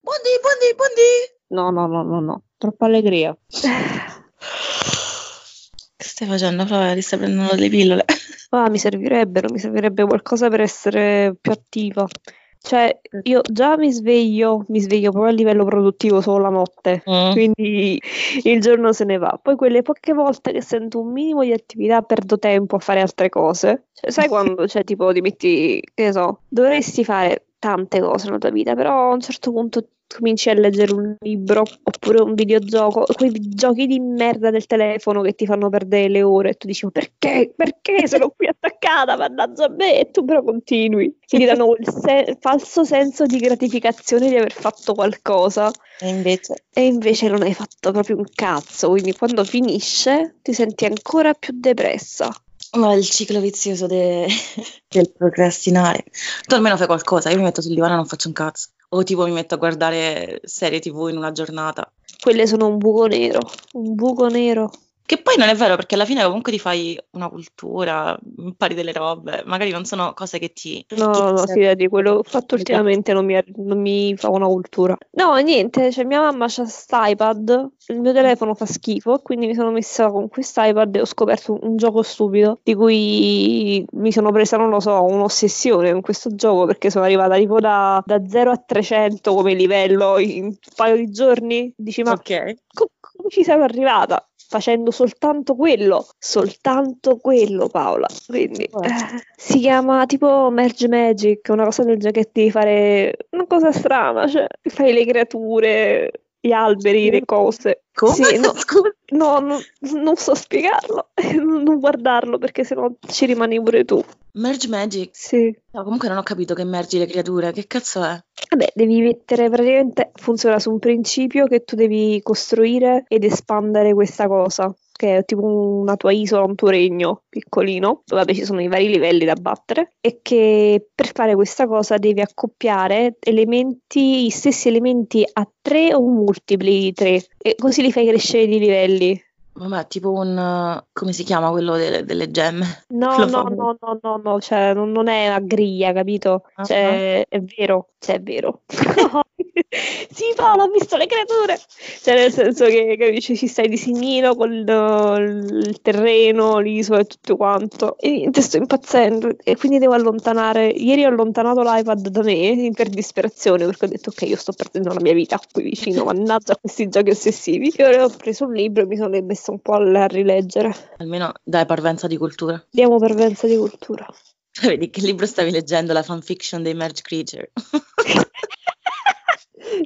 Buondì, buondì, buondì. No, no, no, no, no. Troppa allegria. Che stai facendo, Flavia? Ti stai prendendo le pillole? Ah, mi servirebbero, mi servirebbe qualcosa per essere più attiva. Cioè, io già mi sveglio, mi sveglio proprio a livello produttivo solo la notte, Mm. quindi il giorno se ne va. Poi quelle poche volte che sento un minimo di attività perdo tempo a fare altre cose. Cioè, sai quando, cioè, tipo, ti metti, che ne so, dovresti fare tante cose nella tua vita, però a un certo punto cominci a leggere un libro oppure un videogioco, quei giochi di merda del telefono che ti fanno perdere le ore e tu dici, "Ma perché? Perché sono qui attaccata? Mannaggia a me! E tu però continui. Ti danno quel se- falso senso di gratificazione di aver fatto qualcosa E invece... e invece non hai fatto proprio un cazzo, quindi quando finisce ti senti ancora più depressa. Ma il ciclo vizioso de- del procrastinare. Tu almeno fai qualcosa, io mi metto sul divano e non faccio un cazzo. O tipo mi metto a guardare serie TV in una giornata. Quelle sono un buco nero, un buco nero. Che poi non è vero perché alla fine comunque ti fai una cultura, impari delle robe, magari non sono cose che ti... No, no, no, sì, di quello che ho fatto ultimamente non mi, non mi fa una cultura. No, niente, cioè mia mamma c'ha quest'iPad, il mio telefono fa schifo, quindi mi sono messa con quest'iPad e ho scoperto un, gioco stupido di cui mi sono presa, non lo so, un'ossessione con questo gioco perché sono arrivata tipo da, da 0 a 300 come livello in un paio di giorni. Dici, ma Ok. co- come ci sei arrivata? Facendo soltanto quello, soltanto quello, Paola. Quindi Eh. si chiama tipo Merge Magic, una cosa del genere che devi fare una cosa strana, cioè fai le creature, gli alberi, le cose. Come? Sì, no, Scusa. No, no, non so spiegarlo, non non guardarlo perché sennò ci rimani pure tu. Merge Magic. Sì. No, comunque non ho capito che mergi le creature, che cazzo è? Vabbè, devi mettere praticamente funziona su un principio che tu devi costruire ed espandere questa cosa, che è tipo una tua isola, un tuo regno piccolino, dove ci sono i vari livelli da battere, e che per fare questa cosa devi accoppiare elementi, gli stessi elementi a tre o multipli di tre, e così li fai crescere di livelli. Vabbè, tipo un... come si chiama quello delle, delle gemme? No, no, no, no, no, no, cioè non, non è una griglia, capito? Ah, Cioè, è vero, cioè è vero. Sì, Paolo, ho visto le creature. Cioè, nel senso che, capisci, ci stai disegnino con il, terreno, l'isola e tutto quanto. E niente, sto impazzendo. E quindi devo allontanare. Ieri ho allontanato l'iPad da me per disperazione, perché ho detto, ok, io sto perdendo la mia vita qui vicino, mannaggia a questi giochi ossessivi. E ora ho preso un libro e mi sono messa un po' a rileggere. Almeno dai parvenza di cultura. Diamo parvenza di cultura. Vedi che libro stavi leggendo? La fanfiction dei Merge Creature.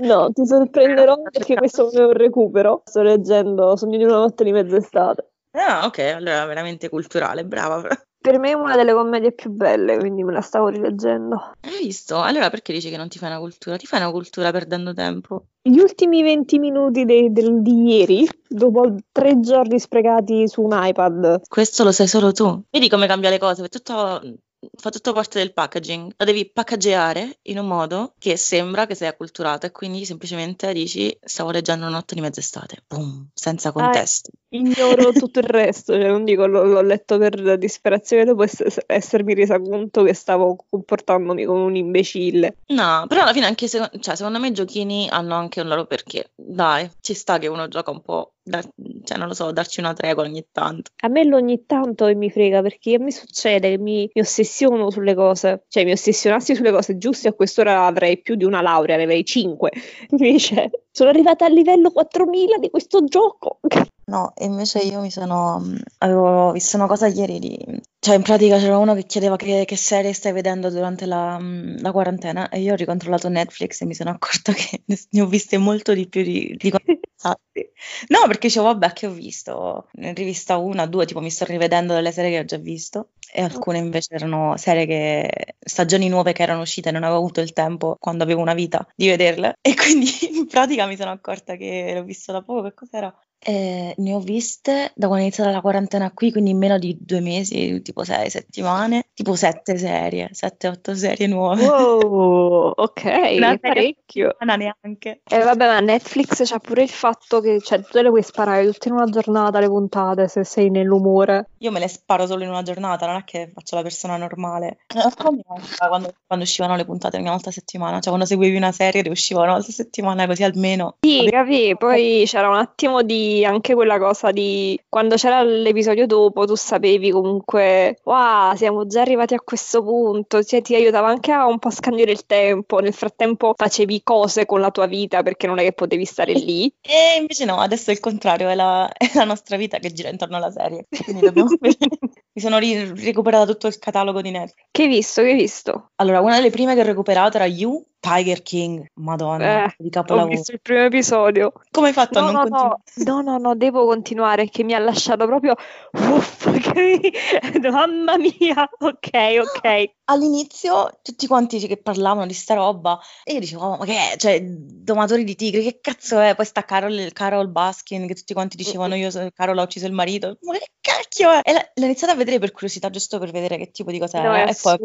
No, ti sorprenderò perché questo è un recupero. Sto leggendo Sogni di una notte di mezz'estate. Ah, ok, allora veramente culturale, brava. Per me è una delle commedie più belle, quindi me la stavo rileggendo. Hai visto? Allora perché dici che non ti fai una cultura? Ti fai una cultura perdendo tempo. Gli ultimi 20 minuti dei- del- di ieri, dopo tre giorni sprecati su un iPad, Questo lo sai solo tu. Vedi come cambia le cose, tutto, fa tutto parte del packaging. Lo devi packaggiare in un modo che sembra che sei acculturato e quindi semplicemente dici stavo leggendo una notte di mezz'estate. Boom, senza contesto. Ignoro tutto il resto, cioè non dico l'ho, l'ho letto per disperazione dopo ess- essermi resa conto che stavo comportandomi come un imbecille. No, però alla fine anche seco- cioè, secondo me i giochini hanno anche un loro perché. Dai, ci sta che uno gioca un po', dar- cioè non lo so, darci una tregua ogni tanto. A me ogni tanto mi frega perché a me succede che mi, mi ossessiono sulle cose, cioè mi ossessionassi sulle cose giuste a quest'ora avrei più di una laurea, ne avrei 5. Invece sono arrivata al livello 4000 di questo gioco. No, e invece io mi sono. mh, avevo visto una cosa ieri di. Cioè, in pratica c'era uno che chiedeva che, che serie stai vedendo durante la, mh, la quarantena e io ho ricontrollato Netflix e mi sono accorta che ne, ne ho viste molto di più di, di quanto pensassi. No, perché dicevo, vabbè, che ho visto? Ne ho rivista una, due, tipo mi sto rivedendo delle serie che ho già visto e alcune invece erano serie che. stagioni nuove che erano uscite e non avevo avuto il tempo quando avevo una vita di vederle e quindi in pratica mi sono accorta che l'ho visto da poco, che cos'era? Eh, ne ho viste da quando è iniziata la quarantena qui, quindi in meno di due mesi, tipo sei settimane, tipo sette serie, sette, otto serie nuove. Wow, ok, Una parecchio. settimana neanche. E vabbè, ma Netflix c'ha pure il fatto che cioè, tu le puoi sparare tutte in una giornata le puntate se sei nell'umore. Io me le sparo solo in una giornata, non è che faccio la persona normale. Volta Quando, quando uscivano le puntate ogni volta a settimana, cioè quando seguivi una serie ne usciva una volta a settimana, così almeno Sì, capì? Poi c'era un attimo di anche quella cosa di quando c'era l'episodio dopo, tu sapevi comunque, wow, siamo già arrivati a questo punto, cioè ti aiutava anche a un po' scandire il tempo. Nel frattempo facevi cose con la tua vita perché non è che potevi stare lì. E invece no, adesso è il contrario, è la, è la nostra vita che gira intorno alla serie. Quindi dobbiamo... Mi sono ri- recuperata tutto il catalogo di Netflix. Che hai visto? Che hai visto? Allora, una delle prime che ho recuperato era You, Tiger King. Madonna, Eh, di Ho capolavoro. visto il primo episodio. Come hai fatto a No, non no, continuare? no, no, no, devo continuare, che mi ha lasciato proprio, uff, che mamma mia, ok, ok. All'inizio tutti quanti che parlavano di sta roba e io dicevo, "Oh, ma che è? Cioè, domatori di tigri, che cazzo è? Poi sta Carol, Carol Baskin che tutti quanti dicevano io, so- Carol ha ucciso il marito, ma che cacchio è? E la- l'ho iniziata a vedere per curiosità, giusto per vedere che tipo di cosa No, è era e poi,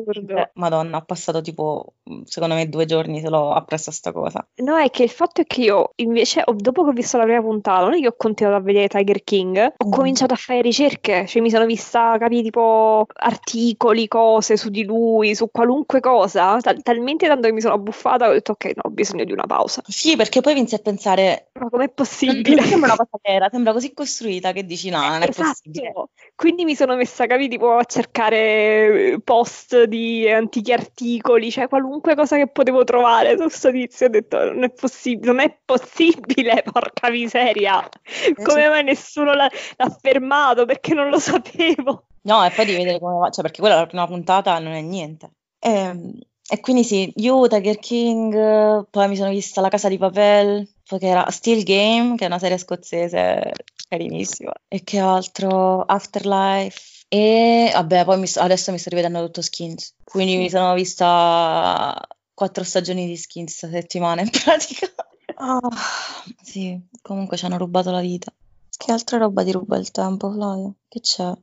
madonna, ho passato tipo, secondo me due giorni solo appresso a sta cosa. No, è che il fatto è che io invece, dopo che ho visto la prima puntata, non è che ho continuato a vedere Tiger King, ho Mm. cominciato a fare ricerche, cioè mi sono vista, capi, tipo articoli, cose su di lui, su qualunque cosa, tal- talmente tanto che mi sono abbuffata, ho detto ok, no, ho bisogno di una pausa. Sì, perché poi inizi a pensare, Ma com'è possibile? non sembra una cosa vera, sembra così costruita che dici no, non è possibile. Quindi mi sono messa, capi, tipo a cercare eh, post di antichi articoli, cioè qualunque cosa che potevo trovare su questo tizio, ho detto non è possibile, non è possibile, porca miseria, come mai nessuno l'ha, l'ha fermato, perché non lo sapevo. No, e poi devi vedere come va, cioè perché quella è la prima puntata, non è niente. Ehm, E, quindi sì, You, Tiger King, eh, poi mi sono vista La Casa di Papel, poi che era Still Game, che è una serie scozzese carinissima. E che altro? Afterlife. E vabbè, poi mi sto- adesso mi sto rivedendo tutto Skins. Quindi mi sono vista quattro stagioni di Skins questa settimana in pratica. Ah, sì, comunque ci hanno rubato la vita. Che altra roba ti ruba il tempo, Flavio? Che c'è?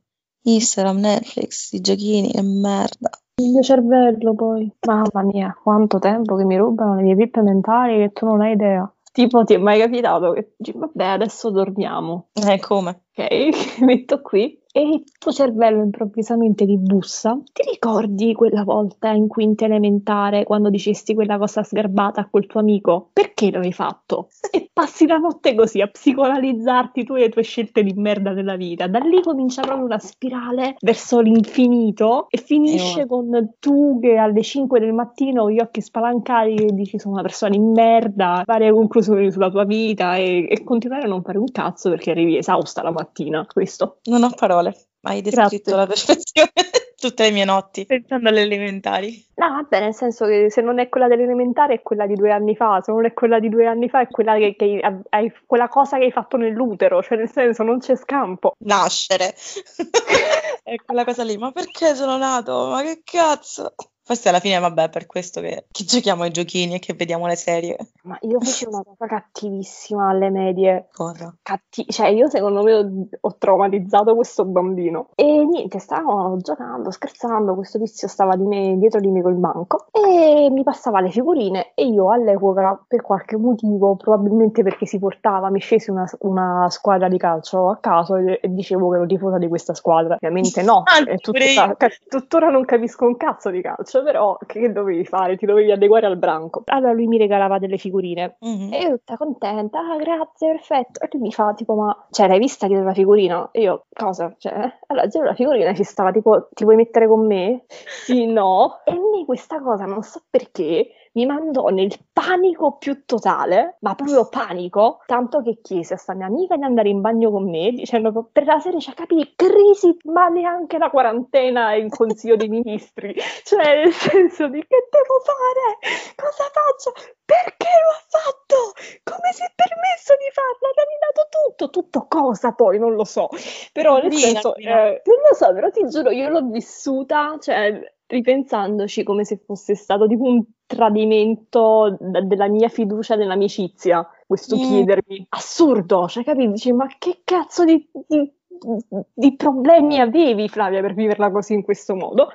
Instagram, Netflix, i giochini, che merda. Il mio cervello poi. Mamma mia, quanto tempo che mi rubano le mie pippe mentali che tu non hai idea. Tipo, ti è mai capitato che dici, vabbè, adesso dormiamo. Eh, come? Ok, metto qui e il tuo cervello improvvisamente ti bussa. Ti ricordi quella volta in quinta elementare quando dicesti quella cosa sgarbata a quel tuo amico? Perché l'avevi fatto? E passi la notte così a psicoanalizzarti tu e le tue scelte di merda della vita. Da lì comincia proprio una spirale verso l'infinito e finisce Eh, con tu che alle 5 del mattino con gli occhi spalancati che dici sono una persona di merda, varie conclusioni sulla tua vita e, e continuare a non fare un cazzo perché arrivi esausta la mattina. Questo. Non ho parole. Hai descritto Grazie. la perfezione tutte le mie notti, pensando alle elementari. No, vabbè, nel senso che se non è quella dell'elementare è quella di due anni fa, se non è quella di due anni fa è quella che, che hai, hai- quella cosa che hai fatto nell'utero, cioè nel senso non c'è scampo. Nascere. È quella cosa lì, ma perché sono nato? Ma che cazzo? Forse alla fine, vabbè, per questo che, che giochiamo ai giochini e che vediamo le serie. Ma io feci una cosa cattivissima alle medie. Cosa? Catti- cioè, io secondo me ho, ho traumatizzato questo bambino. E niente, stavamo giocando, scherzando. Questo tizio stava di me, dietro di me col banco e mi passava le figurine. E io all'epoca, per qualche motivo, probabilmente perché si portava, mi scesi una, una squadra di calcio a caso e, e dicevo che ero tifosa di questa squadra. Ovviamente no, Ah, io. ca- tuttora non capisco un cazzo di calcio, però che, che dovevi fare? Ti dovevi adeguare al branco. Allora lui mi regalava delle figurine. Mhm. E io tutta contenta, ah, grazie, perfetto. E lui mi fa tipo, ma cioè, l'hai vista dietro la figurina? E io, cosa? Cioè, allora, dietro la figurina ci stava tipo, ti vuoi mettere con me? Sì, no. E lì questa cosa, non so perché, mi mandò nel panico più totale, ma proprio panico, tanto che chiese a sta mia amica di andare in bagno con me, dicendo per la serie, cioè, capi, crisi, ma neanche la quarantena e il consiglio dei ministri. Cioè, nel senso di che devo fare? Cosa faccio? Perché lo ha fatto? Come si è permesso di farlo? Ha rovinato tutto. Tutto cosa poi? Non lo so. Però nel Poverina, senso, eh, non lo so, però ti giuro, io l'ho vissuta, cioè, ripensandoci come se fosse stato tipo un tradimento da- della mia fiducia nell'amicizia. questo Mm. chiedermi. Assurdo, cioè capi? Dici, ma che cazzo di, di- di problemi avevi, Flavia, per viverla così in questo modo?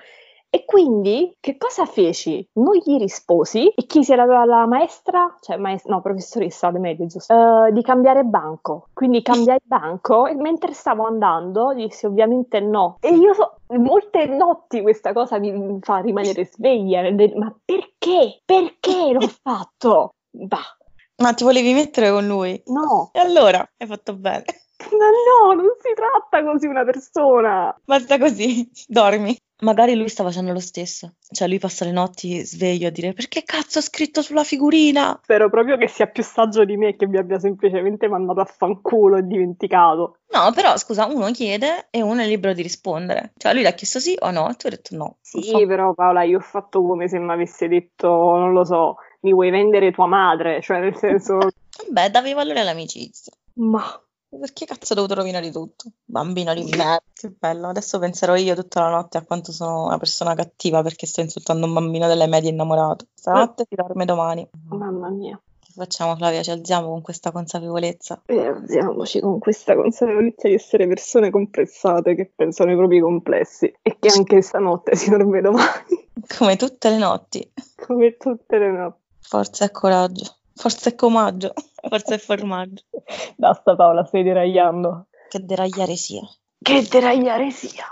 E quindi che cosa feci? Non gli risposi e chiesi alla, alla maestra, cioè maes- no, professoressa alle medie, giusto, eh, di cambiare banco. Quindi cambiai banco e mentre stavo andando dissi ovviamente no. E io so, molte notti questa cosa mi fa rimanere sveglia. Ma perché? Perché l'ho fatto? Bah, Ma ti volevi mettere con lui? no, E allora? Hai fatto bene. ma no, non si tratta così una persona. Basta così, dormi. Magari lui sta facendo lo stesso. Cioè, lui passa le notti sveglio a dire perché cazzo ho scritto sulla figurina? Spero proprio che sia più saggio di me e che mi abbia semplicemente mandato a fanculo e dimenticato. No, però scusa, uno chiede e uno è libero di rispondere. Cioè, lui l'ha chiesto sì o no? E tu hai detto no. Sì, però Paola, io ho fatto come se mi avesse detto, non lo so, mi vuoi vendere tua madre, cioè nel senso, Vabbè, davi valore all'amicizia. ma Perché cazzo ho dovuto rovinare tutto? Bambino di merda. Che bello. Adesso penserò io tutta la notte a quanto sono una persona cattiva perché sto insultando un bambino delle medie innamorato. Stanotte si dorme domani. mamma mia. Che facciamo, Flavia? Ci alziamo con questa consapevolezza. E alziamoci con questa consapevolezza di essere persone complessate che pensano ai propri complessi e che anche stanotte si dorme domani, Come tutte le notti. come tutte le notti. Forza e coraggio. Forza e comaggio. Forza e formaggio. Basta Paola, stai deragliando. Che deragliare sia. Che deragliare sia.